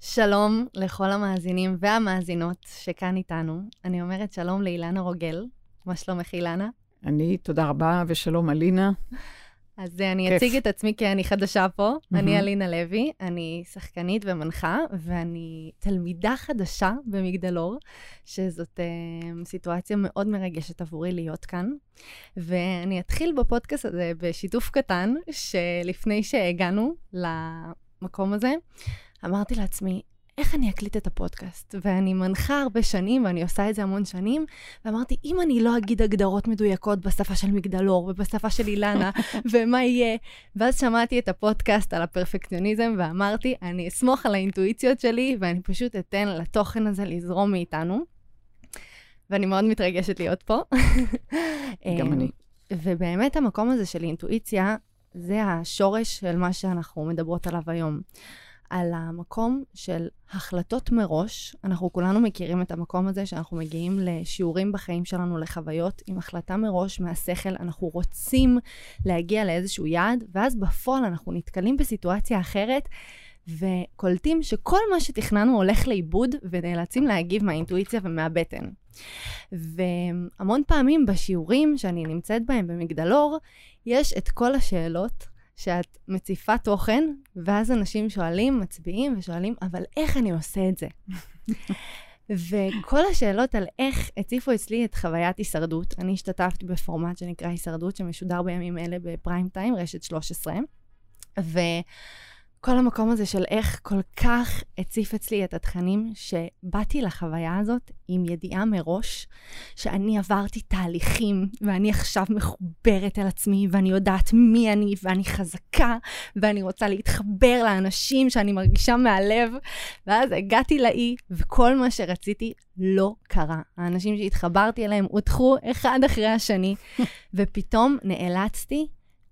שלום לכל המאזינים והמאזינות שכאן איתנו. אני אומרת שלום לאילנה רוגל. מה שלומך, אילנה? אני, תודה רבה, ושלום, אלינה. אז אני כיף. אציג את עצמי כי אני חדשה פה. Mm-hmm. אני אלינה לוי, אני שחקנית ומנחה, ואני תלמידה חדשה במגדלור, שזאת uh, סיטואציה מאוד מרגשת עבורי להיות כאן. ואני אתחיל בפודקאסט הזה בשיתוף קטן, שלפני שהגענו למקום הזה, אמרתי לעצמי, איך אני אקליט את הפודקאסט? ואני מנחה הרבה שנים, ואני עושה את זה המון שנים, ואמרתי, אם אני לא אגיד הגדרות מדויקות בשפה של מגדלור ובשפה של אילנה, ומה יהיה? ואז שמעתי את הפודקאסט על הפרפקציוניזם, ואמרתי, אני אסמוך על האינטואיציות שלי, ואני פשוט אתן לתוכן הזה לזרום מאיתנו. ואני מאוד מתרגשת להיות פה. גם אני. ובאמת המקום הזה של אינטואיציה, זה השורש של מה שאנחנו מדברות עליו היום. על המקום של החלטות מראש. אנחנו כולנו מכירים את המקום הזה שאנחנו מגיעים לשיעורים בחיים שלנו, לחוויות עם החלטה מראש מהשכל. אנחנו רוצים להגיע לאיזשהו יעד, ואז בפועל אנחנו נתקלים בסיטואציה אחרת. וקולטים שכל מה שתכננו הולך לאיבוד ונאלצים להגיב מהאינטואיציה ומהבטן. והמון פעמים בשיעורים שאני נמצאת בהם במגדלור, יש את כל השאלות שאת מציפה תוכן, ואז אנשים שואלים, מצביעים ושואלים, אבל איך אני עושה את זה? וכל השאלות על איך הציפו אצלי את חוויית הישרדות, אני השתתפתי בפורמט שנקרא הישרדות, שמשודר בימים אלה בפריים טיים, רשת 13, ו... כל המקום הזה של איך כל כך הציף אצלי את התכנים, שבאתי לחוויה הזאת עם ידיעה מראש, שאני עברתי תהליכים, ואני עכשיו מחוברת אל עצמי, ואני יודעת מי אני, ואני חזקה, ואני רוצה להתחבר לאנשים שאני מרגישה מהלב, ואז הגעתי לאי, וכל מה שרציתי לא קרה. האנשים שהתחברתי אליהם הודחו אחד אחרי השני, ופתאום נאלצתי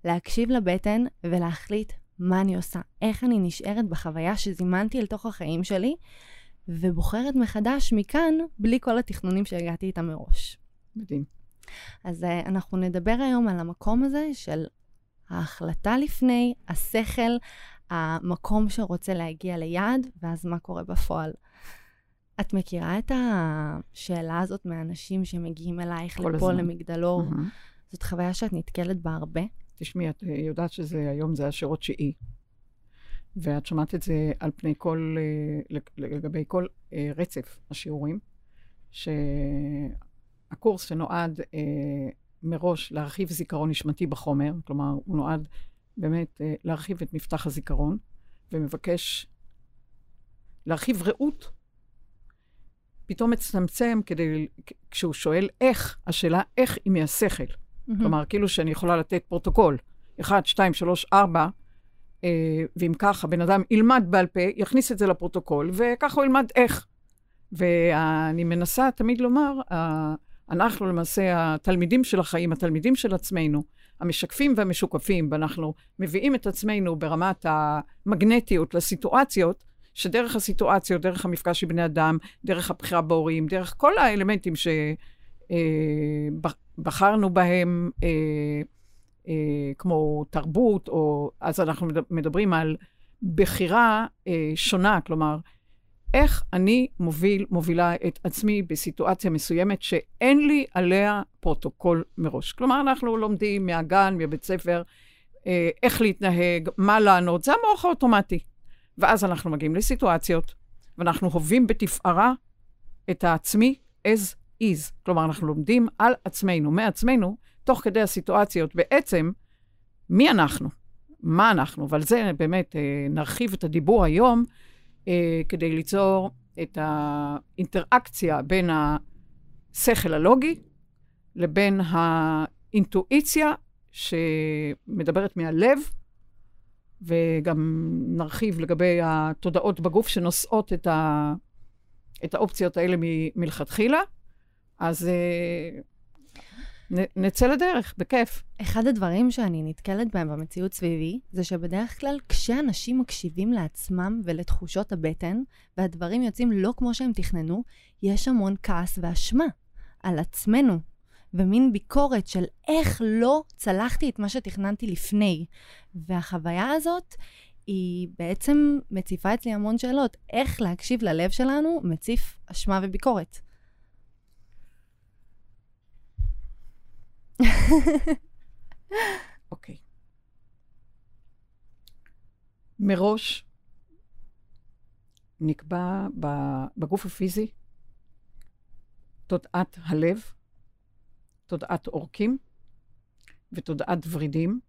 להקשיב לבטן ולהחליט מה אני עושה, איך אני נשארת בחוויה שזימנתי אל תוך החיים שלי, ובוחרת מחדש מכאן, בלי כל התכנונים שהגעתי איתם מראש. מדהים. אז uh, אנחנו נדבר היום על המקום הזה של ההחלטה לפני, השכל, המקום שרוצה להגיע ליעד, ואז מה קורה בפועל. את מכירה את השאלה הזאת מאנשים שמגיעים אלייך לפה הזמן. למגדלור? Mm-hmm. זאת חוויה שאת נתקלת בה הרבה? תשמעי, את אה, יודעת שזה היום זה השירות תשיעי, ואת שמעת את זה על פני כל, אה, לגבי כל אה, רצף השיעורים, שהקורס שנועד מראש להרחיב זיכרון נשמתי בחומר, כלומר, הוא נועד באמת להרחיב את מפתח הזיכרון, ומבקש להרחיב ראות, פתאום מצטמצם כדי, כשהוא שואל איך, השאלה איך היא מהשכל. Mm-hmm. כלומר, כאילו שאני יכולה לתת פרוטוקול, 1, 2, 3, 4, אה, ואם כך, הבן אדם ילמד בעל פה, יכניס את זה לפרוטוקול, וככה הוא ילמד איך. ואני מנסה תמיד לומר, אנחנו למעשה התלמידים של החיים, התלמידים של עצמנו, המשקפים והמשוקפים, ואנחנו מביאים את עצמנו ברמת המגנטיות לסיטואציות, שדרך הסיטואציות, דרך המפגש עם בני אדם, דרך הבחירה בהורים, דרך כל האלמנטים ש... אה, בחרנו בהם, אה, אה, כמו תרבות, או אז אנחנו מדברים על בחירה שונה, כלומר, איך אני מוביל, מובילה את עצמי בסיטואציה מסוימת שאין לי עליה פרוטוקול מראש. כלומר, אנחנו לומדים מהגן, מבית ספר, איך להתנהג, מה לענות, זה המוח האוטומטי. ואז אנחנו מגיעים לסיטואציות, ואנחנו הווים בתפארה את העצמי as is. כלומר, אנחנו לומדים על עצמנו, מעצמנו, תוך כדי הסיטואציות. בעצם, מי אנחנו? מה אנחנו? ועל זה באמת אה, נרחיב את הדיבור היום, אה, כדי ליצור את האינטראקציה בין השכל הלוגי לבין האינטואיציה שמדברת מהלב, וגם נרחיב לגבי התודעות בגוף שנושאות את, ה, את האופציות האלה מלכתחילה. אז אה, נ, נצא לדרך, בכיף. אחד הדברים שאני נתקלת בהם במציאות סביבי, זה שבדרך כלל כשאנשים מקשיבים לעצמם ולתחושות הבטן, והדברים יוצאים לא כמו שהם תכננו, יש המון כעס ואשמה על עצמנו, ומין ביקורת של איך לא צלחתי את מה שתכננתי לפני. והחוויה הזאת היא בעצם מציפה אצלי המון שאלות. איך להקשיב ללב שלנו מציף אשמה וביקורת. אוקיי. מראש נקבע בגוף הפיזי תודעת הלב, תודעת עורקים ותודעת ורידים.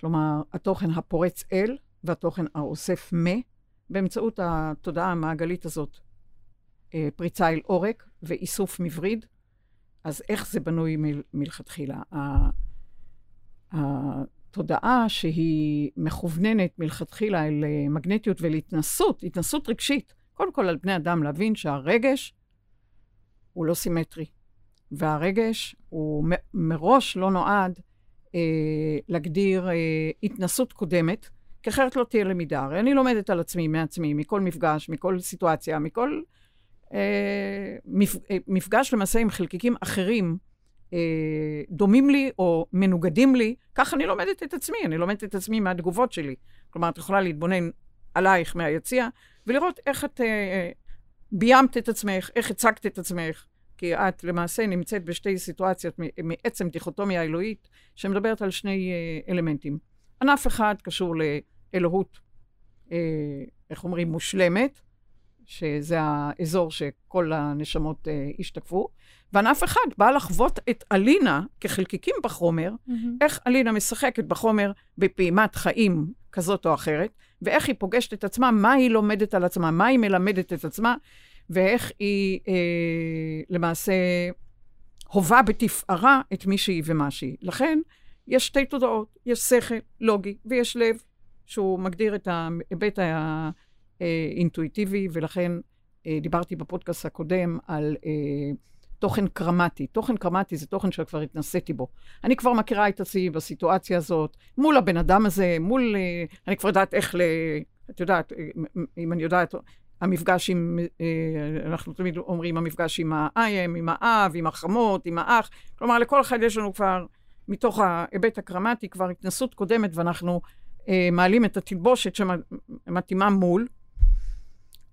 כלומר, התוכן הפורץ אל והתוכן האוסף מ, באמצעות התודעה המעגלית הזאת, אה, פריצה אל עורק ואיסוף מווריד. אז איך זה בנוי מ- מלכתחילה? התודעה שהיא מכווננת מלכתחילה אל אה, מגנטיות ולהתנסות, התנסות רגשית, קודם כל על בני אדם להבין שהרגש הוא לא סימטרי, והרגש הוא מ- מראש לא נועד אה, להגדיר אה, התנסות קודמת, כי אחרת לא תהיה למידה. הרי אני לומדת על עצמי, מעצמי, מכל מפגש, מכל סיטואציה, מכל מפגש למעשה עם חלקיקים אחרים, אה, דומים לי או מנוגדים לי, כך אני לומדת את עצמי, אני לומדת את עצמי מהתגובות שלי. כלומר, את יכולה להתבונן עלייך מהיציע, ולראות איך את אה, ביימת את עצמך, איך הצגת את עצמך, כי את למעשה נמצאת בשתי סיטואציות מעצם דיכוטומיה האלוהית, שמדברת על שני אה, אלמנטים. ענף אחד קשור לאלוהות, אה, איך אומרים, מושלמת, שזה האזור שכל הנשמות אה, השתקפו, וענף אחד בא לחוות את אלינה כחלקיקים בחומר, mm-hmm. איך אלינה משחקת בחומר בפעימת חיים כזאת או אחרת, ואיך היא פוגשת את עצמה, מה היא לומדת על עצמה, מה היא מלמדת את עצמה, ואיך היא אה, למעשה הובה בתפארה את מי שהיא ומה שהיא. לכן, יש שתי תודעות, יש שכל לוגי ויש לב, שהוא מגדיר את ההיבט האינטואיטיבי, ולכן אה, דיברתי בפודקאסט הקודם על אה, תוכן קרמטי. תוכן קרמטי זה תוכן שכבר התנסיתי בו. אני כבר מכירה את עצמי בסיטואציה הזאת, מול הבן אדם הזה, מול... אה, אני כבר יודעת איך ל... את יודעת, אם אני יודעת, המפגש עם, אנחנו תמיד אומרים, המפגש עם האיים, עם האב, עם החמות, עם האח. כלומר, לכל אחד יש לנו כבר, מתוך ההיבט הקרמטי, כבר התנסות קודמת, ואנחנו אה, מעלים את התלבושת שמתאימה מול.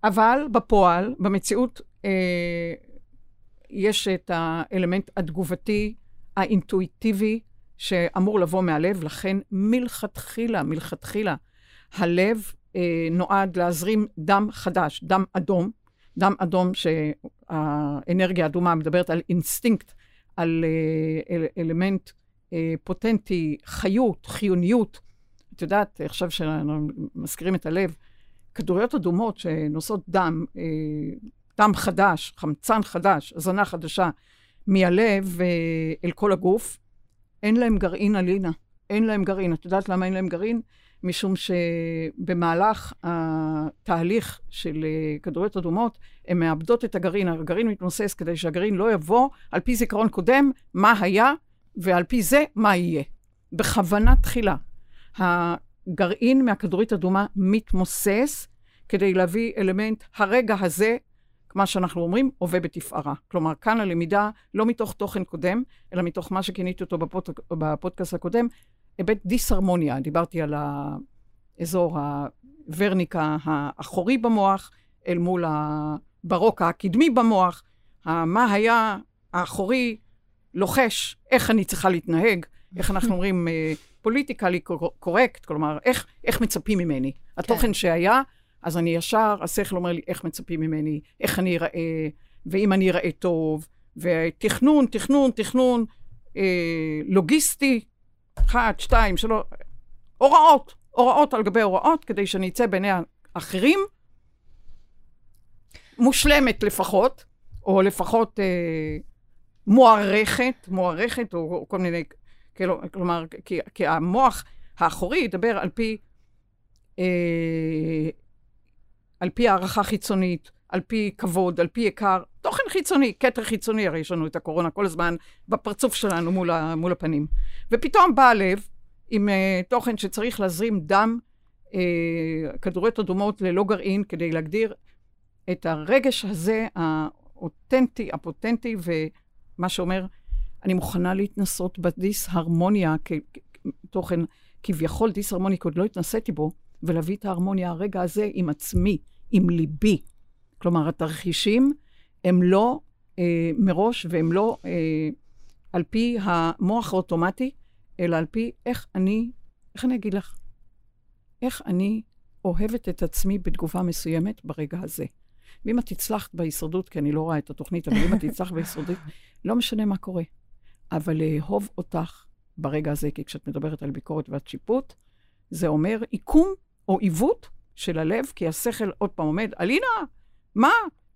אבל בפועל, במציאות, אה, יש את האלמנט התגובתי, האינטואיטיבי, שאמור לבוא מהלב, לכן מלכתחילה, מלכתחילה, הלב אה, נועד להזרים דם חדש, דם אדום, דם אדום שהאנרגיה האדומה מדברת על אינסטינקט, על אה, אל, אלמנט אה, פוטנטי, חיות, חיוניות. את יודעת, עכשיו שאנחנו מזכירים את הלב, כדוריות אדומות שנושאות דם, אה, דם חדש, חמצן חדש, הזנה חדשה, מהלב אה, אל כל הגוף, אין להם גרעין אלינה. אין להם גרעין. את יודעת למה אין להם גרעין? משום שבמהלך התהליך של אה, כדוריות אדומות, הן מאבדות את הגרעין. הגרעין מתמוסס כדי שהגרעין לא יבוא על פי זיכרון קודם, מה היה, ועל פי זה, מה יהיה. בכוונה תחילה. הגרעין מהכדורית אדומה מתמוסס כדי להביא אלמנט הרגע הזה, מה שאנחנו אומרים, הווה בתפארה. כלומר, כאן הלמידה לא מתוך תוכן קודם, אלא מתוך מה שכיניתי אותו בפוד... בפודקאסט הקודם, היבט דיסהרמוניה. דיברתי על האזור הוורניקה האחורי במוח, אל מול הברוק הקדמי במוח, מה היה האחורי לוחש, איך אני צריכה להתנהג, איך אנחנו אומרים פוליטיקלי קורקט, כלומר, איך, איך מצפים ממני. כן. התוכן שהיה, אז אני ישר, השכל אומר לי איך מצפים ממני, איך אני אראה, ואם אני אראה טוב, ותכנון, תכנון, תכנון, אה, לוגיסטי, אחת, שתיים, שלוש, הוראות, הוראות על גבי הוראות, כדי שאני אצא בעיני האחרים, מושלמת לפחות, או לפחות אה, מוערכת, מוערכת, או, או כל מיני, כאילו, כלומר, כי, כי המוח האחורי ידבר על פי, אה, על פי הערכה חיצונית, על פי כבוד, על פי עיקר, תוכן חיצוני, כתר חיצוני, הרי יש לנו את הקורונה כל הזמן בפרצוף שלנו מול, ה, מול הפנים. ופתאום בא הלב עם uh, תוכן שצריך להזרים דם, uh, כדוריות אדומות ללא גרעין, כדי להגדיר את הרגש הזה, האותנטי, הפוטנטי, ומה שאומר, אני מוכנה להתנסות בדיסהרמוניה, כתוכן כביכול דיסהרמוני, כי עוד לא התנסיתי בו, ולהביא את ההרמוניה הרגע הזה עם עצמי, עם ליבי. כלומר, התרחישים הם לא אה, מראש והם לא אה, על פי המוח האוטומטי, אלא על פי איך אני, איך אני אגיד לך? איך אני אוהבת את עצמי בתגובה מסוימת ברגע הזה. ואם את הצלחת בהישרדות, כי אני לא רואה את התוכנית, אבל אם את הצלחת בהישרדות, לא משנה מה קורה. אבל לאהוב אותך ברגע הזה, כי כשאת מדברת על ביקורת ועל שיפוט, זה אומר עיקום או עיוות של הלב, כי השכל עוד פעם עומד, אלינה, מה?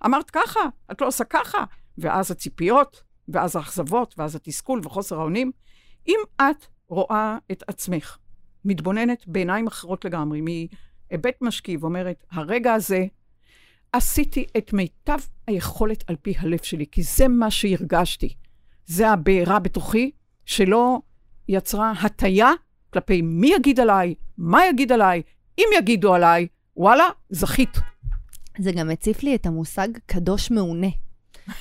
אמרת ככה, את לא עושה ככה. ואז הציפיות, ואז האכזבות, ואז התסכול וחוסר האונים. אם את רואה את עצמך מתבוננת בעיניים אחרות לגמרי, מהיבט משקיף, אומרת, הרגע הזה, עשיתי את מיטב היכולת על פי הלב שלי, כי זה מה שהרגשתי. זה הבעירה בתוכי, שלא יצרה הטיה כלפי מי יגיד עליי, מה יגיד עליי, אם יגידו עליי, וואלה, זכית. זה גם הציף לי את המושג קדוש מעונה.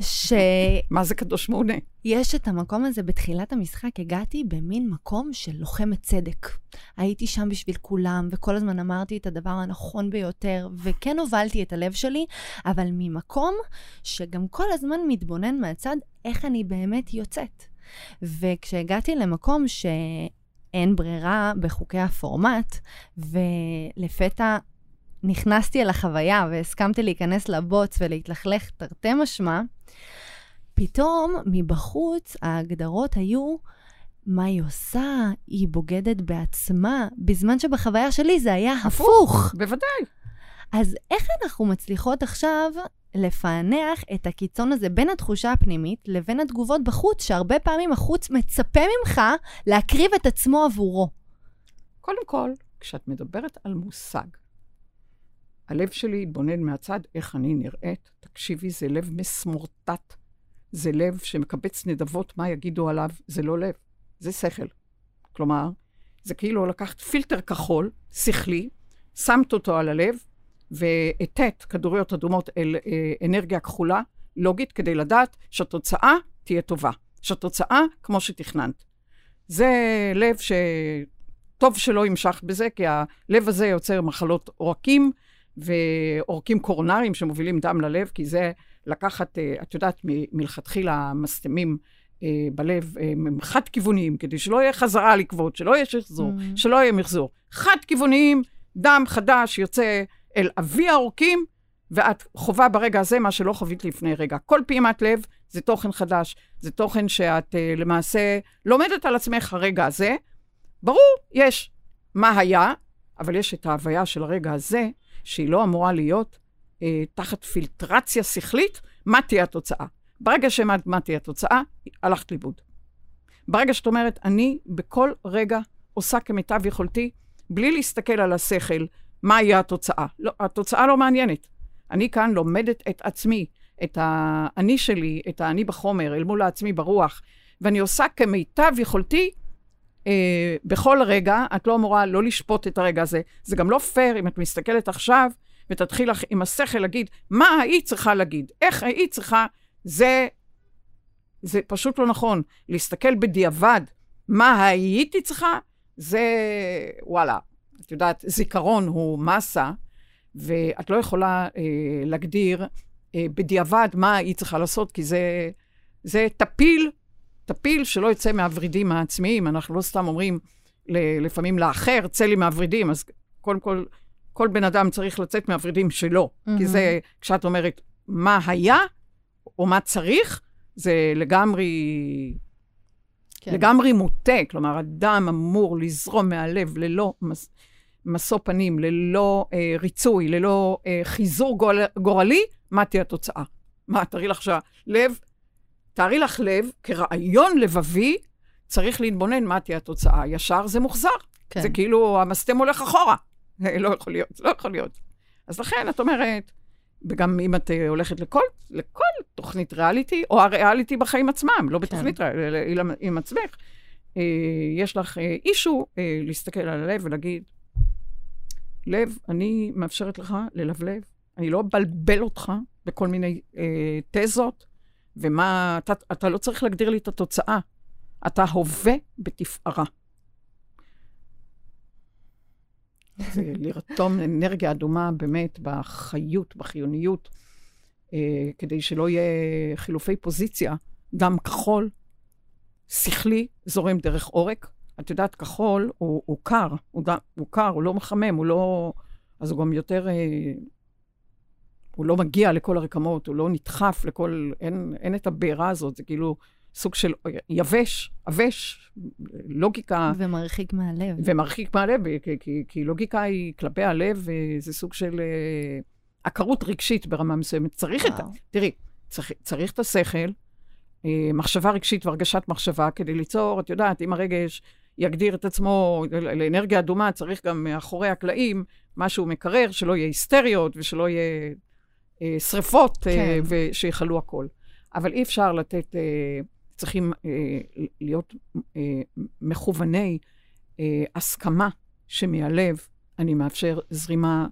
ש... מה זה קדוש מעונה? יש את המקום הזה בתחילת המשחק, הגעתי במין מקום של לוחמת צדק. הייתי שם בשביל כולם, וכל הזמן אמרתי את הדבר הנכון ביותר, וכן הובלתי את הלב שלי, אבל ממקום שגם כל הזמן מתבונן מהצד איך אני באמת יוצאת. וכשהגעתי למקום שאין ברירה בחוקי הפורמט, ולפתע נכנסתי אל החוויה והסכמתי להיכנס לבוץ ולהתלכלך תרתי משמע, פתאום מבחוץ ההגדרות היו מה היא עושה, היא בוגדת בעצמה, בזמן שבחוויה שלי זה היה הפוך. הפוך. בוודאי. אז איך אנחנו מצליחות עכשיו לפענח את הקיצון הזה בין התחושה הפנימית לבין התגובות בחוץ, שהרבה פעמים החוץ מצפה ממך להקריב את עצמו עבורו? קודם כל, כשאת מדברת על מושג, הלב שלי התבונן מהצד איך אני נראית. תקשיבי, זה לב מסמורטט. זה לב שמקבץ נדבות, מה יגידו עליו? זה לא לב, זה שכל. כלומר, זה כאילו לקחת פילטר כחול, שכלי, שמת אותו על הלב, והטט כדוריות אדומות אל אה, אנרגיה כחולה, לוגית, כדי לדעת שהתוצאה תהיה טובה. שהתוצאה כמו שתכננת. זה לב שטוב שלא המשכת בזה, כי הלב הזה יוצר מחלות עורקים, ועורקים קורונריים שמובילים דם ללב, כי זה לקחת, אה, את יודעת, מלכתחילה מסתמים אה, בלב הם חד-כיווניים, כדי שלא יהיה חזרה על עקבות, שלא יהיה שחזור, mm. שלא יהיה מחזור. חד-כיווניים, דם חדש יוצא אל אבי העורקים, ואת חווה ברגע הזה מה שלא חווית לפני רגע. כל פעימת לב זה תוכן חדש, זה תוכן שאת uh, למעשה לומדת על עצמך הרגע הזה. ברור, יש מה היה, אבל יש את ההוויה של הרגע הזה, שהיא לא אמורה להיות אה, תחת פילטרציה שכלית, מה תהיה התוצאה. ברגע שהעמדת מה תהיה התוצאה, הלכת לאיבוד. ברגע שאת אומרת, אני בכל רגע עושה כמיטב יכולתי, בלי להסתכל על השכל, מה יהיה התוצאה. לא, התוצאה לא מעניינת. אני כאן לומדת את עצמי, את האני שלי, את האני בחומר, אל מול העצמי ברוח, ואני עושה כמיטב יכולתי אה, בכל רגע, את לא אמורה לא לשפוט את הרגע הזה. זה גם לא פייר אם את מסתכלת עכשיו ותתחיל לך עם השכל להגיד מה היית צריכה להגיד, איך היית צריכה, זה, זה פשוט לא נכון. להסתכל בדיעבד מה הייתי צריכה, זה, וואלה, את יודעת, זיכרון הוא מסה, ואת לא יכולה אה, להגדיר אה, בדיעבד מה היית צריכה לעשות, כי זה, זה טפיל טפיל שלא יצא מהוורידים העצמיים. אנחנו לא סתם אומרים לפעמים לאחר, צא לי מהוורידים, אז קודם כל, כל בן אדם צריך לצאת מהוורידים שלו. Mm-hmm. כי זה, כשאת אומרת מה היה, או מה צריך, זה לגמרי... כן. לגמרי מוטה, כלומר, אדם אמור לזרום מהלב ללא מס, משוא פנים, ללא אה, ריצוי, ללא אה, חיזור גורל, גורלי, מה תהיה התוצאה? מה, תראי לך שהלב תארי לך לב, כרעיון לבבי, צריך להתבונן מה תהיה התוצאה. ישר זה מוחזר. כן. זה כאילו המסתם הולך אחורה. לא יכול להיות, לא יכול להיות. אז לכן את אומרת, וגם אם את אה, הולכת לכל, לכל תוכנית ריאליטי, או הריאליטי בחיים עצמם, לא כן. בתוכנית ריאליטי, אלא עם עצמך, אה, יש לך אישו אה, להסתכל על הלב ולהגיד, לב, אני מאפשרת לך ללבלב, אני לא אבלבל אותך בכל מיני אה, תזות, ומה, אתה, אתה לא צריך להגדיר לי את התוצאה. אתה הווה בתפארה. זה לרתום אנרגיה אדומה באמת בחיות, בחיוניות, אה, כדי שלא יהיה חילופי פוזיציה. דם כחול, שכלי, זורם דרך עורק. את יודעת, כחול הוא, הוא קר, הוא, ד... הוא קר, הוא לא מחמם, הוא לא... אז הוא גם יותר... אה, הוא לא מגיע לכל הרקמות, הוא לא נדחף לכל... אין, אין את הבעירה הזאת, זה כאילו סוג של יבש, עבש, לוגיקה... ומרחיק מהלב. ומרחיק מהלב, כי, כי, כי לוגיקה היא כלפי הלב, זה סוג של אה, עקרות רגשית ברמה מסוימת. צריך וואו. את ה... תראי, צריך, צריך את השכל, אה, מחשבה רגשית והרגשת מחשבה כדי ליצור, את יודעת, אם הרגש יגדיר את עצמו לאנרגיה אדומה, צריך גם מאחורי הקלעים משהו מקרר, שלא יהיה היסטריות ושלא יהיה אה, שריפות אה, כן. ושיכלו הכל. אבל אי אפשר לתת, אה, צריכים אה, להיות אה, מכווני אה, הסכמה שמהלב אני מאפשר זרימה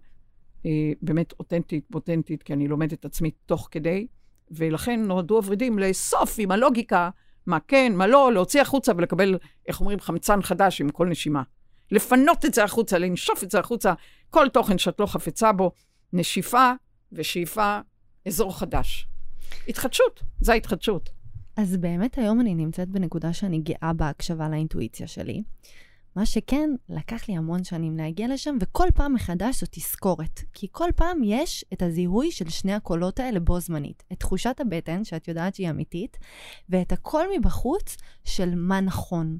אה, באמת אותנטית, בוטנטית, כי אני לומדת עצמי תוך כדי, ולכן נועדו הוורידים לאסוף עם הלוגיקה מה כן, מה לא, להוציא החוצה ולקבל, איך אומרים, חמצן חדש עם כל נשימה. לפנות את זה החוצה, לנשוף את זה החוצה, כל תוכן שאת לא חפצה בו, נשיפה ושאיפה, אזור חדש. התחדשות, זה ההתחדשות. אז באמת היום אני נמצאת בנקודה שאני גאה בהקשבה לאינטואיציה שלי. מה שכן, לקח לי המון שנים להגיע לשם, וכל פעם מחדש זו תזכורת. כי כל פעם יש את הזיהוי של שני הקולות האלה בו זמנית. את תחושת הבטן, שאת יודעת שהיא אמיתית, ואת הקול מבחוץ של מה נכון.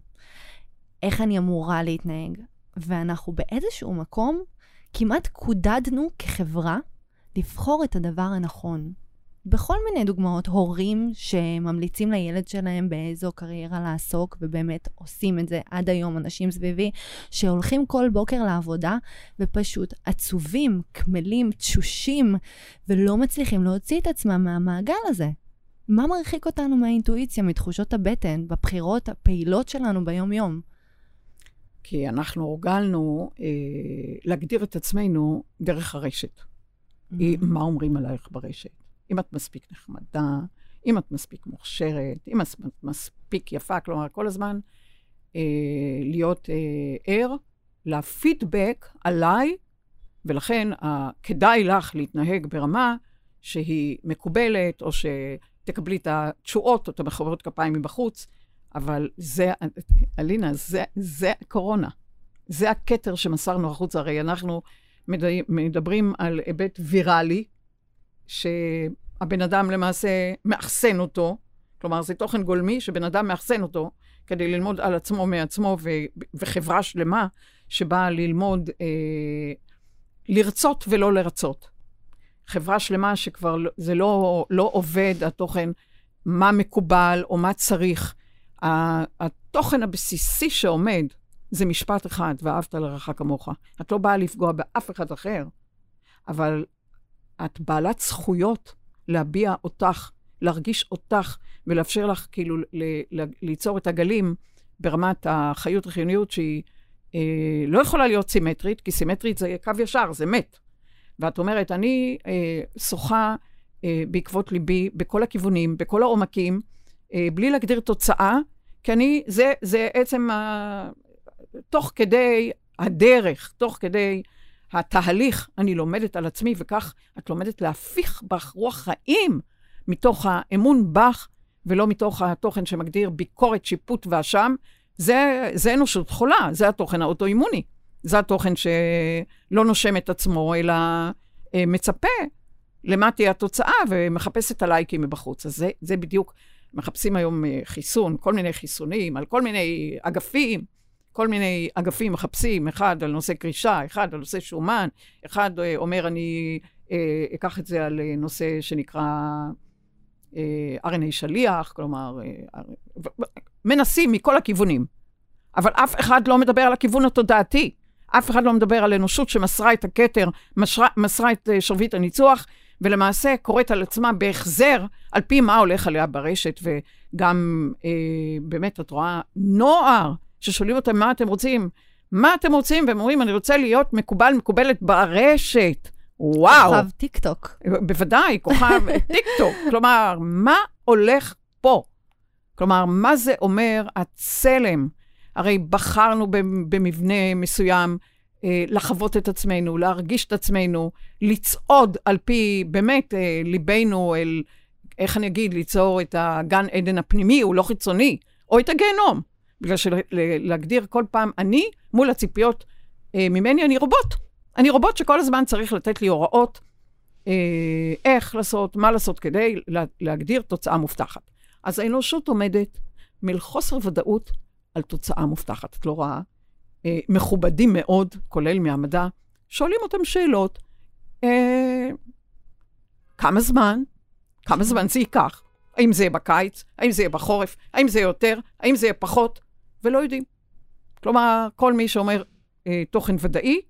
איך אני אמורה להתנהג. ואנחנו באיזשהו מקום כמעט קודדנו כחברה לבחור את הדבר הנכון. בכל מיני דוגמאות, הורים שממליצים לילד שלהם באיזו קריירה לעסוק, ובאמת עושים את זה עד היום, אנשים סביבי, שהולכים כל בוקר לעבודה ופשוט עצובים, קמלים, תשושים, ולא מצליחים להוציא את עצמם מהמעגל הזה. מה מרחיק אותנו מהאינטואיציה, מתחושות הבטן, בבחירות הפעילות שלנו ביום-יום? כי אנחנו הורגלנו אה, להגדיר את עצמנו דרך הרשת. Mm-hmm. מה אומרים עלייך ברשת? אם את מספיק נחמדה, אם את מספיק מוכשרת, אם את מספיק יפה, כלומר, כל הזמן אה, להיות אה, ער לפידבק עליי, ולכן אה, כדאי לך להתנהג ברמה שהיא מקובלת, או שתקבלי את התשואות או את המחברות כפיים מבחוץ, אבל זה, אלינה, זה, זה קורונה. זה הכתר שמסרנו החוצה. הרי אנחנו מדברים על היבט ויראלי, שהבן אדם למעשה מאחסן אותו, כלומר, זה תוכן גולמי שבן אדם מאחסן אותו כדי ללמוד על עצמו מעצמו, ו- וחברה שלמה שבאה ללמוד אה, לרצות ולא לרצות. חברה שלמה שכבר לא, זה לא, לא עובד, התוכן, מה מקובל או מה צריך. התוכן הבסיסי שעומד זה משפט אחד, ואהבת לרעך כמוך. את לא באה לפגוע באף אחד אחר, אבל את בעלת זכויות להביע אותך, להרגיש אותך, ולאפשר לך כאילו ל- ל- ליצור את הגלים ברמת החיות החיוניות שהיא אה, לא יכולה להיות סימטרית, כי סימטרית זה קו ישר, זה מת. ואת אומרת, אני אה, שוחה אה, בעקבות ליבי בכל הכיוונים, בכל העומקים, אה, בלי להגדיר תוצאה, כי אני, זה, זה עצם ה... תוך כדי הדרך, תוך כדי התהליך, אני לומדת על עצמי, וכך את לומדת להפיך בך רוח חיים מתוך האמון בך, ולא מתוך התוכן שמגדיר ביקורת, שיפוט ואשם. זה, זה אנושות חולה, זה התוכן האוטואימוני. זה התוכן שלא נושם את עצמו, אלא אה, מצפה למה תהיה התוצאה ומחפש את הלייקים מבחוץ. אז זה, זה בדיוק, מחפשים היום אה, חיסון, כל מיני חיסונים, על כל מיני אגפים. כל מיני אגפים מחפשים, אחד על נושא קרישה, אחד על נושא שומן, אחד אה, אומר, אני אה, אקח את זה על אה, נושא שנקרא RNA שליח, כלומר, מנסים מכל הכיוונים. אבל אף אחד לא מדבר על הכיוון התודעתי. אף אחד לא מדבר על אנושות שמסרה את הכתר, מסרה, מסרה את שרביט הניצוח, ולמעשה קוראת על עצמה בהחזר על פי מה הולך עליה ברשת, וגם אה, באמת, את רואה נוער ששואלים אותם מה אתם רוצים, מה אתם רוצים, והם אומרים, אני רוצה להיות מקובל, מקובלת ברשת. וואו. כוכב טיק טוק. בוודאי, כוכב טיק טוק. כלומר, מה הולך פה? כלומר, מה זה אומר הצלם? הרי בחרנו במבנה מסוים אה, לחוות את עצמנו, להרגיש את עצמנו, לצעוד על פי, באמת, אה, ליבנו אל, איך אני אגיד, ליצור את הגן עדן הפנימי, הוא לא חיצוני, או את הגיהנום. בגלל שלהגדיר כל פעם אני מול הציפיות אה, ממני, אני רובוט. אני רובוט שכל הזמן צריך לתת לי הוראות אה, איך לעשות, מה לעשות כדי לה, להגדיר תוצאה מובטחת. אז האנושות עומדת מלחוסר ודאות על תוצאה מובטחת. את לא רואה? אה, מכובדים מאוד, כולל מהמדע, שואלים אותם שאלות. אה, כמה זמן? כמה זמן זה ייקח? האם זה יהיה בקיץ? האם זה יהיה בחורף? האם זה יהיה יותר? האם זה יהיה פחות? ולא יודעים. כלומר, כל מי שאומר אה, תוכן ודאי,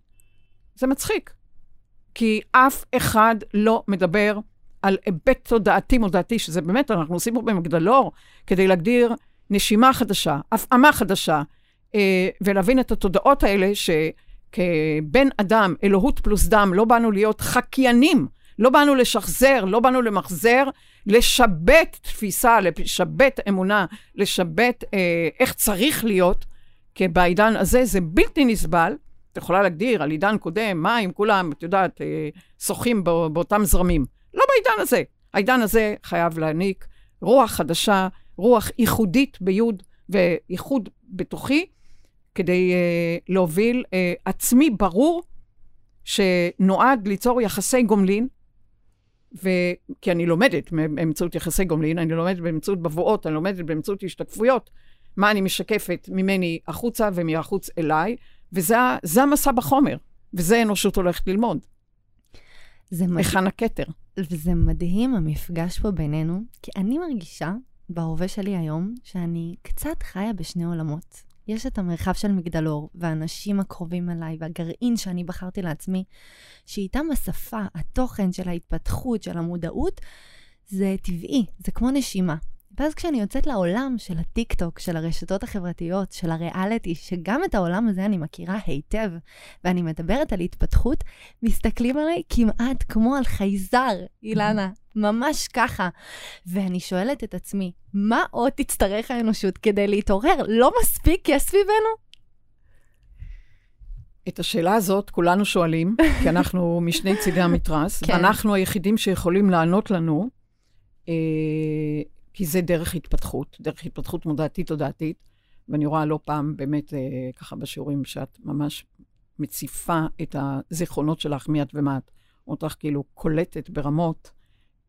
זה מצחיק. כי אף אחד לא מדבר על היבט תודעתי מודעתי, שזה באמת, אנחנו עושים פה במגדלור, כדי להגדיר נשימה חדשה, הפעמה חדשה, אה, ולהבין את התודעות האלה, שכבן אדם, אלוהות פלוס דם, לא באנו להיות חקיינים, לא באנו לשחזר, לא באנו למחזר, לשבת תפיסה, לשבת אמונה, לשבת אה, איך צריך להיות, כי בעידן הזה זה בלתי נסבל. את יכולה להגדיר על עידן קודם, מים, כולם, את יודעת, אה, שוחים באותם זרמים. לא בעידן הזה. העידן הזה חייב להעניק רוח חדשה, רוח ייחודית ביוד וייחוד בתוכי, כדי uh, להוביל uh, עצמי ברור שנועד ליצור יחסי גומלין, ו... כי אני לומדת באמצעות יחסי גומלין, אני לומדת באמצעות בבואות, אני לומדת באמצעות השתקפויות, מה אני משקפת ממני החוצה ומהחוץ אליי, וזה המסע בחומר, וזה אנושות הולכת ללמוד. זה מדהים. היכן הכתר. וזה מדהים, המפגש פה בינינו, כי אני מרגישה בהווה שלי היום, שאני קצת חיה בשני עולמות. יש את המרחב של מגדלור, והאנשים הקרובים אליי, והגרעין שאני בחרתי לעצמי, שאיתם השפה, התוכן של ההתפתחות, של המודעות, זה טבעי, זה כמו נשימה. ואז כשאני יוצאת לעולם של הטיק-טוק, של הרשתות החברתיות, של הריאליטי, שגם את העולם הזה אני מכירה היטב, ואני מדברת על התפתחות, מסתכלים עליי כמעט כמו על חייזר, אילנה, ממש ככה. ואני שואלת את עצמי, מה עוד תצטרך האנושות כדי להתעורר? לא מספיק כי סביבנו? את השאלה הזאת כולנו שואלים, כי אנחנו משני צידי המתרס, כן. ואנחנו היחידים שיכולים לענות לנו. אה, כי זה דרך התפתחות, דרך התפתחות מודעתית-תודעתית, ואני רואה לא פעם באמת אה, ככה בשיעורים שאת ממש מציפה את הזיכרונות שלך מיד ומעט, אותך כאילו קולטת ברמות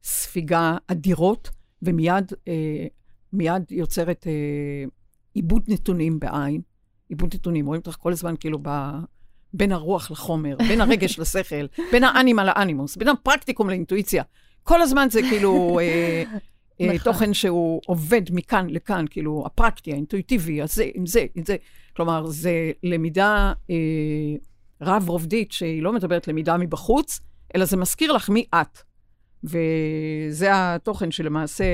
ספיגה אדירות, ומיד אה, מיד יוצרת אה, עיבוד נתונים בעין. עיבוד נתונים, רואים אותך כל הזמן כאילו ב... בין הרוח לחומר, בין הרגש לשכל, בין האנימה לאנימוס, בין הפרקטיקום לאינטואיציה. כל הזמן זה כאילו אה, נכון. תוכן שהוא עובד מכאן לכאן, כאילו, הפרקטי, האינטואיטיבי, הזה, עם זה, עם זה. כלומר, זה למידה אה, רב-רובדית, שהיא לא מדברת למידה מבחוץ, אלא זה מזכיר לך מי את. וזה התוכן שלמעשה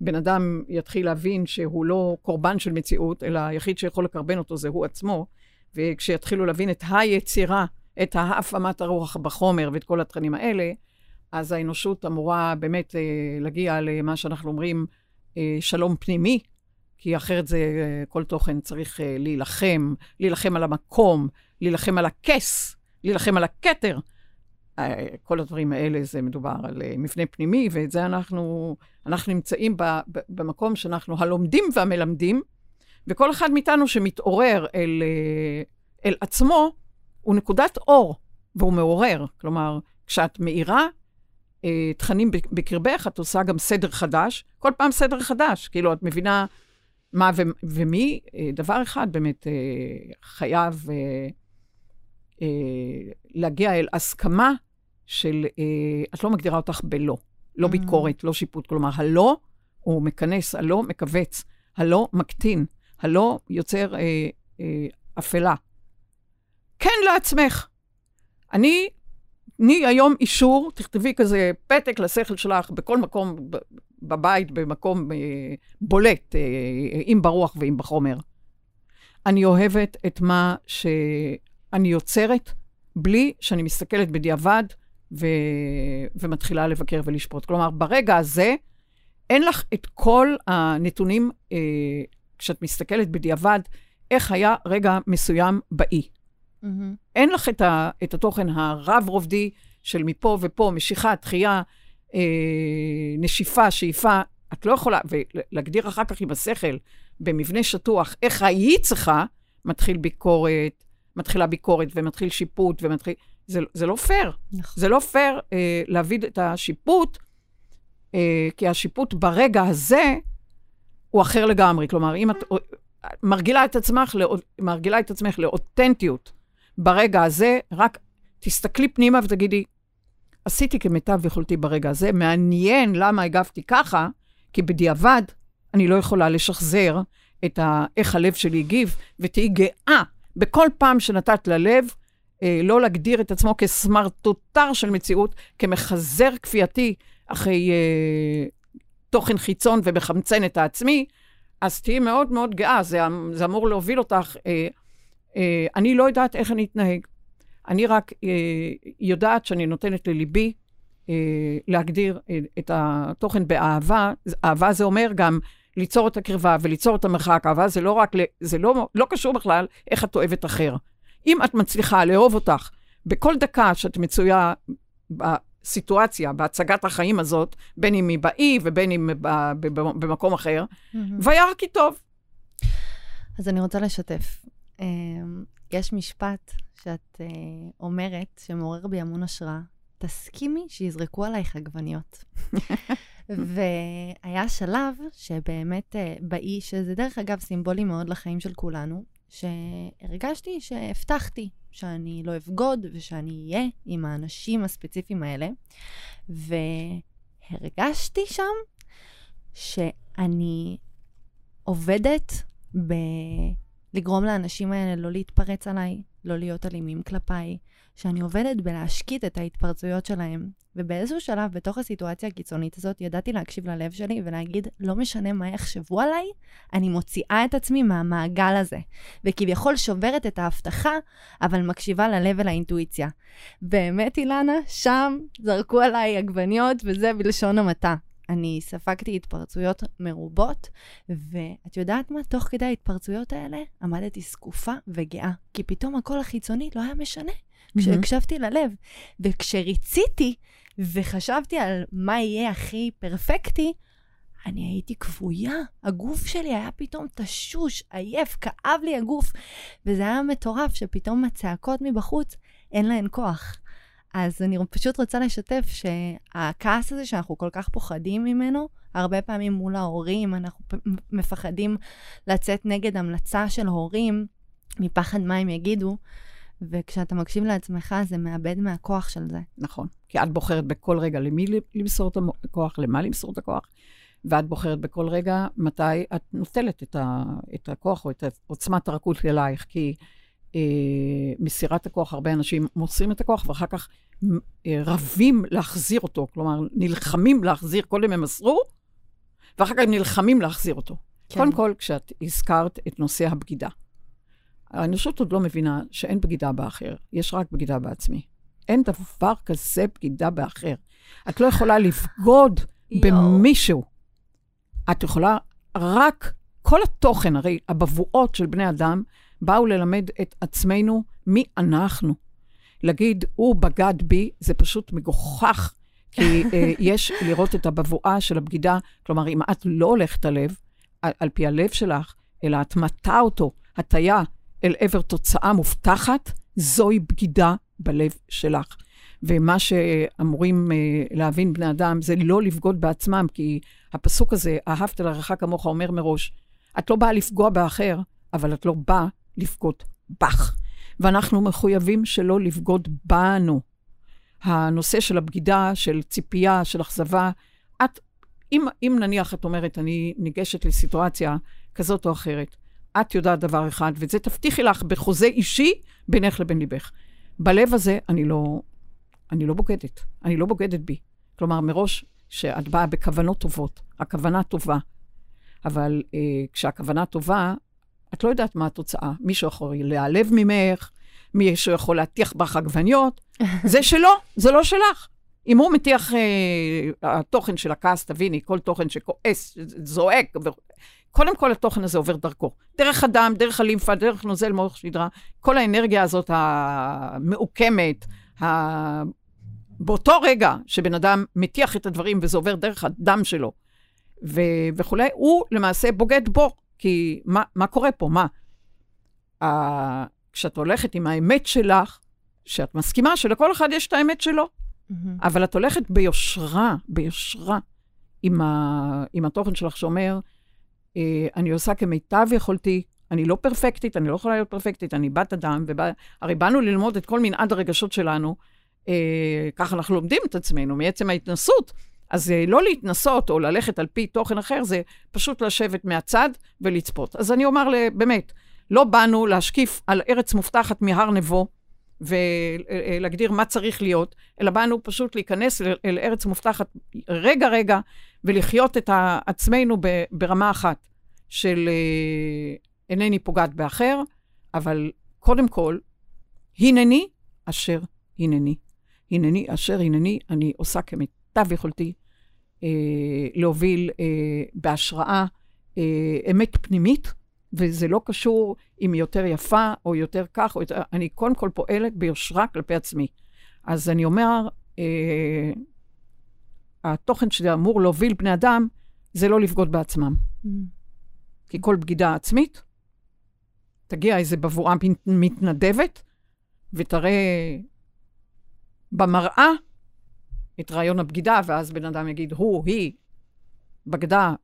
בן אדם יתחיל להבין שהוא לא קורבן של מציאות, אלא היחיד שיכול לקרבן אותו זה הוא עצמו. וכשיתחילו להבין את היצירה, את ההפעמת הרוח בחומר ואת כל התכנים האלה, אז האנושות אמורה באמת אה, להגיע למה שאנחנו אומרים אה, שלום פנימי, כי אחרת זה, אה, כל תוכן צריך אה, להילחם, להילחם על המקום, להילחם על הכס, להילחם על הכתר. אה, כל הדברים האלה, זה מדובר על אה, מבנה פנימי, ואת זה אנחנו, אנחנו נמצאים ב, ב, במקום שאנחנו הלומדים והמלמדים, וכל אחד מאיתנו שמתעורר אל, אה, אל עצמו, הוא נקודת אור, והוא מעורר. כלומר, כשאת מאירה, תכנים בקרבך, את עושה גם סדר חדש, כל פעם סדר חדש. כאילו, את מבינה מה ו- ומי. אה, דבר אחד באמת אה, חייב אה, אה, להגיע אל הסכמה של, אה, את לא מגדירה אותך בלא. לא mm. ביקורת, לא שיפוט. כלומר, הלא הוא מכנס, הלא מכווץ, הלא מקטין, הלא יוצר אה, אה, אפלה. כן לעצמך. אני תני היום אישור, תכתבי כזה פתק לשכל שלך בכל מקום בבית, במקום אה, בולט, אה, אם ברוח ואם בחומר. אני אוהבת את מה שאני יוצרת, בלי שאני מסתכלת בדיעבד ו... ומתחילה לבקר ולשפוט. כלומר, ברגע הזה, אין לך את כל הנתונים, אה, כשאת מסתכלת בדיעבד, איך היה רגע מסוים באי. מהמם. אין לך את, ה, את התוכן הרב-רובדי של מפה ופה, משיכה, דחייה, אה, נשיפה, שאיפה. את לא יכולה, ולהגדיר אחר כך עם השכל, במבנה שטוח, איך היית צריכה, מתחיל ביקורת, מתחילה ביקורת ומתחיל שיפוט ומתחיל... זה, זה לא פייר. נכון. זה לא פייר אה, להביא את השיפוט, אה, כי השיפוט ברגע הזה הוא אחר לגמרי. כלומר, אם את אה, מרגילה את עצמך, לא, מרגילה את עצמך לאותנטיות ברגע הזה, רק תסתכלי פנימה ותגידי, עשיתי כמיטב יכולתי ברגע הזה, מעניין למה הגבתי ככה, כי בדיעבד אני לא יכולה לשחזר את ה, איך הלב שלי הגיב, ותהיי גאה בכל פעם שנתת ללב, אה, לא להגדיר את עצמו כסמרטוטר של מציאות, כמחזר כפייתי אחרי אה, תוכן חיצון ומחמצן את העצמי, אז תהיי מאוד מאוד גאה, זה, אמ- זה אמור להוביל אותך. אה, אני לא יודעת איך אני אתנהג. אני רק אה, יודעת שאני נותנת לליבי אה, להגדיר אה, את התוכן באהבה. אהבה זה אומר גם ליצור את הקרבה וליצור את המרחק. אהבה זה לא רק, זה לא, לא קשור בכלל איך את אוהבת אחר. אם את מצליחה לאהוב אותך בכל דקה שאת מצויה בסיטואציה, בהצגת החיים הזאת, בין אם היא באי ובין אם במקום אחר, מהמם. והיה כי טוב. אז אני רוצה לשתף. יש משפט שאת אה, אומרת, שמעורר בי המון השראה. תסכימי שיזרקו עלייך עגבניות. והיה שלב שבאמת אה, באי, שזה דרך אגב סימבולי מאוד לחיים של כולנו, שהרגשתי שהבטחתי שאני לא אבגוד ושאני אהיה עם האנשים הספציפיים האלה. והרגשתי שם שאני עובדת בלגרום לאנשים האלה לא להתפרץ עליי, לא להיות אלימים כלפיי, שאני עובדת בלהשקיט את ההתפרצויות שלהם. ובאיזשהו שלב, בתוך הסיטואציה הקיצונית הזאת, ידעתי להקשיב ללב שלי ולהגיד, לא משנה מה יחשבו עליי, אני מוציאה את עצמי מהמעגל הזה. וכביכול שוברת את ההבטחה, אבל מקשיבה ללב ולאינטואיציה. באמת, אילנה, שם זרקו עליי עגבניות, וזה בלשון המעטה. אני ספגתי התפרצויות מרובות, ואת יודעת מה? תוך כדי ההתפרצויות האלה עמדתי זקופה וגאה, כי פתאום הקול החיצוני לא היה משנה. כשהקשבתי ללב. וכשריציתי וחשבתי על מה יהיה הכי פרפקטי, אני הייתי כבויה. הגוף שלי היה פתאום תשוש, עייף, כאב לי הגוף. וזה היה מטורף שפתאום הצעקות מבחוץ, אין להן כוח. אז אני פשוט רוצה לשתף שהכעס הזה שאנחנו כל כך פוחדים ממנו, הרבה פעמים מול ההורים, אנחנו מפחדים לצאת נגד המלצה של הורים, מפחד מה הם יגידו, וכשאתה מקשיב לעצמך, זה מאבד מהכוח של זה. נכון. כי את בוחרת בכל רגע למי למסור את הכוח, למה למסור את הכוח, ואת בוחרת בכל רגע מתי את נוטלת את, ה, את הכוח או את עוצמת הרכות אלייך, כי אה, מסירת הכוח, הרבה אנשים מוסרים את הכוח ואחר כך אה, רבים להחזיר אותו, כלומר, נלחמים להחזיר, קודם הם מסרו, ואחר כך הם נלחמים להחזיר אותו. כן. קודם כל, כשאת הזכרת את נושא הבגידה. האנושות עוד לא מבינה שאין בגידה באחר, יש רק בגידה בעצמי. אין דבר כזה בגידה באחר. את לא יכולה לבגוד במישהו. את יכולה רק, כל התוכן, הרי הבבואות של בני אדם באו ללמד את עצמנו מי אנחנו. להגיד, הוא בגד בי, זה פשוט מגוחך, כי אה, יש לראות את הבבואה של הבגידה. כלומר, אם את לא הולכת הלב, על, על פי הלב שלך, אלא את מטה אותו, הטיה אל עבר תוצאה מובטחת, זוהי בגידה בלב שלך. ומה שאמורים אה, להבין בני אדם זה לא לבגוד בעצמם, כי הפסוק הזה, אהבת לרעך כמוך, אומר מראש, את לא באה לפגוע באחר, אבל את לא באה לבגוד בך. ואנחנו מחויבים שלא לבגוד בנו. הנושא של הבגידה, של ציפייה, של אכזבה, את, אם, אם נניח את אומרת, אני ניגשת לסיטואציה כזאת או אחרת, את יודעת דבר אחד, וזה תבטיחי לך בחוזה אישי בינך לבין ליבך. בלב הזה אני לא, אני לא בוגדת, אני לא בוגדת בי. כלומר, מראש, שאת באה בכוונות טובות, הכוונה טובה. אבל אה, כשהכוונה טובה, את לא יודעת מה התוצאה. מישהו יכול להיעלב ממך, מישהו יכול להטיח בך עגבניות, זה שלו, זה לא שלך. אם הוא מטיח, אה, התוכן של הכעס, תביני, כל תוכן שכועס, זועק, ו... קודם כל התוכן הזה עובר דרכו. דרך הדם, דרך הלימפה, דרך נוזל מוח שדרה, כל האנרגיה הזאת המעוקמת, ה... באותו רגע שבן אדם מטיח את הדברים וזה עובר דרך הדם שלו ו... וכולי, הוא למעשה בוגד בו. כי מה, מה קורה פה? מה? ה... כשאת הולכת עם האמת שלך, שאת מסכימה שלכל אחד יש את האמת שלו, mm-hmm. אבל את הולכת ביושרה, ביושרה, עם, ה... עם התוכן שלך שאומר, אה, אני עושה כמיטב יכולתי, אני לא פרפקטית, אני לא יכולה להיות פרפקטית, אני בת אדם, ובא... הרי באנו ללמוד את כל מנעד הרגשות שלנו, אה, ככה אנחנו לומדים את עצמנו, מעצם ההתנסות. אז אה, לא להתנסות או ללכת על פי תוכן אחר, זה פשוט לשבת מהצד ולצפות. אז אני אומר באמת, לא באנו להשקיף על ארץ מובטחת מהר נבו ולהגדיר מה צריך להיות, אלא באנו פשוט להיכנס אל ארץ מובטחת רגע-רגע ולחיות את עצמנו ברמה אחת של אה, אינני פוגעת באחר, אבל קודם כל, הנני אשר הנני. הנני אשר הנני, אני עושה כמיטב יכולתי אה, להוביל אה, בהשראה אה, אמת פנימית, וזה לא קשור אם היא יותר יפה או יותר כך, או יותר, אני קודם כל פועלת ביושרה כלפי עצמי. אז אני אומר, אה, התוכן שזה אמור להוביל בני אדם, זה לא לבגוד בעצמם. Mm. כי כל בגידה עצמית, תגיע איזה בבואה מתנדבת, ותראה במראה את רעיון הבגידה, ואז בן אדם יגיד, הוא, היא, בגדה,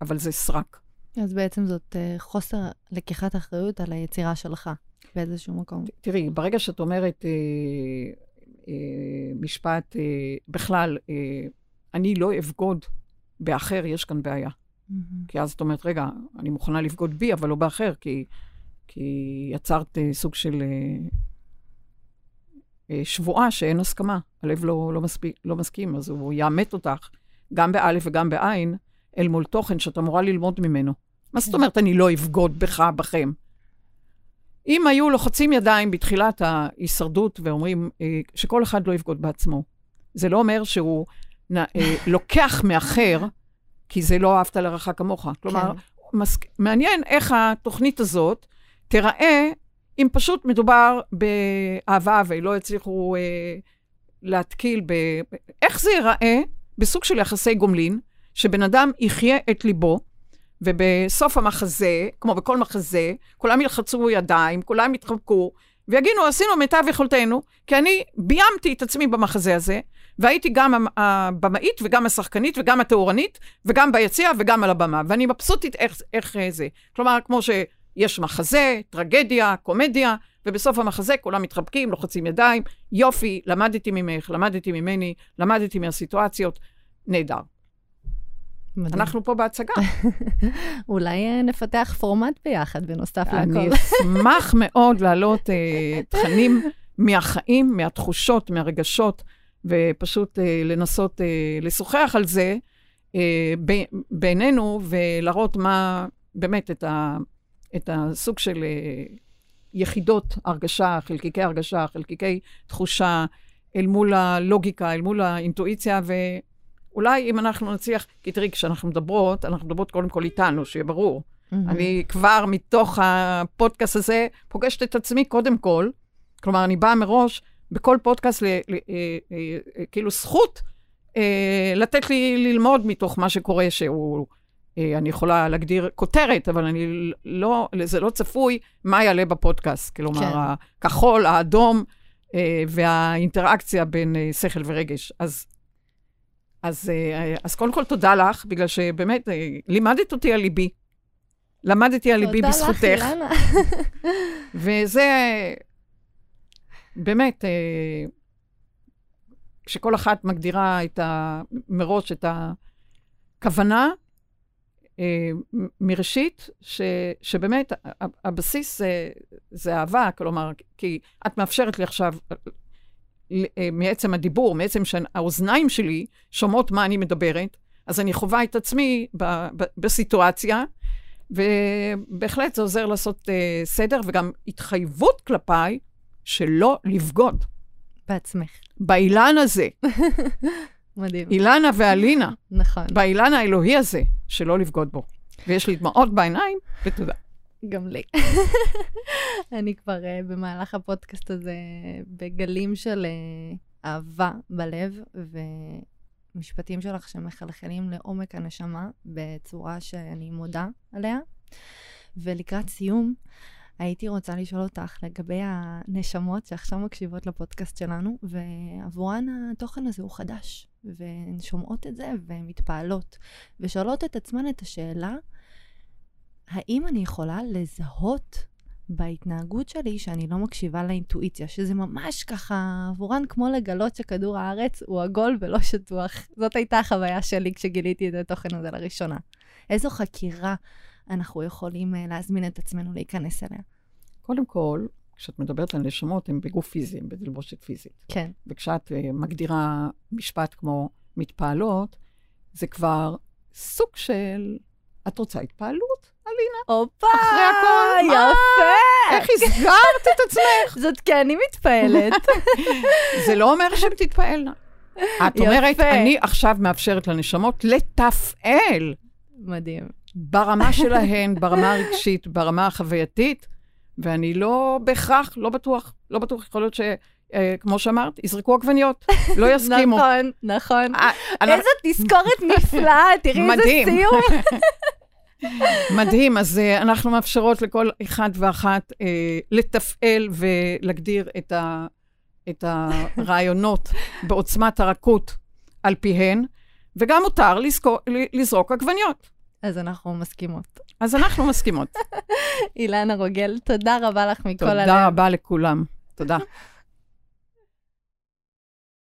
אבל זה סרק. אז בעצם זאת uh, חוסר לקיחת אחריות על היצירה שלך באיזשהו מקום. תראי, ברגע שאת אומרת אה, אה, משפט, אה, בכלל, אה, אני לא אבגוד באחר, יש כאן בעיה. Mm-hmm. כי אז את אומרת, רגע, אני מוכנה לבגוד בי, אבל לא באחר, כי, כי יצרת אה, סוג של אה, שבועה שאין הסכמה. הלב לא, לא, מספיק, לא מסכים, אז הוא יאמת אותך, גם באלף וגם בעין, אל מול תוכן שאת אמורה ללמוד ממנו. מה זאת אומרת אני לא אבגוד בך, בכם? אם היו לוחצים ידיים בתחילת ההישרדות ואומרים אה, שכל אחד לא יבגוד בעצמו, זה לא אומר שהוא נ, אה, לוקח מאחר, כי זה לא אהבת לרעך כמוך. כלומר, כן. מס, מעניין איך התוכנית הזאת תיראה אם פשוט מדובר באהבה ולא יצליחו אה, להתקיל ב... איך זה ייראה בסוג של יחסי גומלין, שבן אדם יחיה את ליבו, ובסוף המחזה, כמו בכל מחזה, כולם ילחצו ידיים, כולם יתחבקו, ויגידו, עשינו מיטב יכולתנו, כי אני ביימתי את עצמי במחזה הזה, והייתי גם הבמאית וגם השחקנית וגם התאורנית, וגם ביציע וגם על הבמה, ואני מבסוטית איך, איך זה. כלומר, כמו שיש מחזה, טרגדיה, קומדיה, ובסוף המחזה כולם מתחבקים, לוחצים ידיים, יופי, למדתי ממך, למדתי ממני, למדתי מהסיטואציות, נהדר. מדהים. אנחנו פה בהצגה. אולי אה, נפתח פורמט ביחד, בנוסף להכל. אני אשמח מאוד להעלות uh, תכנים מהחיים, מהתחושות, מהרגשות, ופשוט uh, לנסות uh, לשוחח על זה uh, ב- בינינו, ולהראות מה, באמת, את, ה- את הסוג של uh, יחידות הרגשה, חלקיקי הרגשה, חלקיקי תחושה, אל מול הלוגיקה, אל מול האינטואיציה, ו... אולי אם אנחנו נצליח, כי תראי, כשאנחנו מדברות, אנחנו מדברות קודם כל איתנו, שיהיה ברור. Mm-hmm. אני כבר מתוך הפודקאסט הזה פוגשת את עצמי קודם כל. כלומר, אני באה מראש בכל פודקאסט, ל, ל, ל, אה, אה, אה, כאילו זכות אה, לתת לי ללמוד מתוך מה שקורה, שהוא, אה, אני יכולה להגדיר כותרת, אבל אני לא, זה לא צפוי מה יעלה בפודקאסט. כלומר, כן. הכחול, האדום אה, והאינטראקציה בין אה, שכל ורגש. אז אז, אה, אז קודם כל תודה לך, בגלל שבאמת אה, לימדת אותי על ליבי. למדתי על ליבי בזכותך. תודה לך, אילנה. וזה באמת, אה, כשכל אחת מגדירה את ה, מראש את הכוונה, מראשית, ש, שבאמת הבסיס זה, זה אהבה, כלומר, כי את מאפשרת לי עכשיו אה, מעצם הדיבור, מעצם שהאוזניים שלי שומעות מה אני מדברת, אז אני חווה את עצמי ב, ב, בסיטואציה, ובהחלט זה עוזר לעשות uh, סדר, וגם התחייבות כלפיי שלא לבגוד. בעצמך. באילן הזה. מדהים. אילנה ואלינה. נכון. באילן האלוהי הזה, שלא לבגוד בו. ויש לי דמעות בעיניים, ותודה. גם לי. אני כבר uh, במהלך הפודקאסט הזה בגלים של uh, אהבה בלב, ומשפטים שלך שמחלחלים לעומק הנשמה בצורה שאני מודה עליה. ולקראת סיום, הייתי רוצה לשאול אותך לגבי הנשמות שעכשיו מקשיבות לפודקאסט שלנו, ועבורן התוכן הזה הוא חדש, והן שומעות את זה והן מתפעלות, ושואלות את עצמן את השאלה, האם אני יכולה לזהות בהתנהגות שלי שאני לא מקשיבה לאינטואיציה, שזה ממש ככה עבורן כמו לגלות שכדור הארץ הוא עגול ולא שטוח. זאת הייתה החוויה שלי כשגיליתי את התוכן הזה לראשונה. איזו חקירה אנחנו יכולים uh, להזמין את עצמנו להיכנס אליה? קודם כל, כשאת מדברת על נשמות, הן בגוף פיזי, הן בתלבושת פיזית. כן. וכשאת uh, מגדירה משפט כמו מתפעלות, זה כבר סוג של, את רוצה התפעלות? אלינה. הופה! אחרי הכל? יפה! איך הסגרת את עצמך? זאת כי אני מתפעלת. זה לא אומר שהן תתפעלנה. את אומרת. אני עכשיו מאפשרת לנשמות לתפעל מדהים. ברמה שלהן, ברמה הרגשית, ברמה החווייתית, ואני לא בהכרח, לא בטוח, לא בטוח, יכול להיות ש... אה, כמו שאמרת, יזרקו עגבניות, לא יסכימו. נכון, נכון. אה, איזו תזכורת נפלאה, תראי איזה. סיום. מדהים, אז uh, אנחנו מאפשרות לכל אחד ואחת uh, לתפעל ולהגדיר את, ה, את הרעיונות בעוצמת הרכות על פיהן, וגם מותר לזכור, לזרוק עגבניות. אז אנחנו מסכימות. אז אנחנו מסכימות. אילנה רוגל, תודה רבה לך מכל הלב. תודה רבה לכולם. תודה.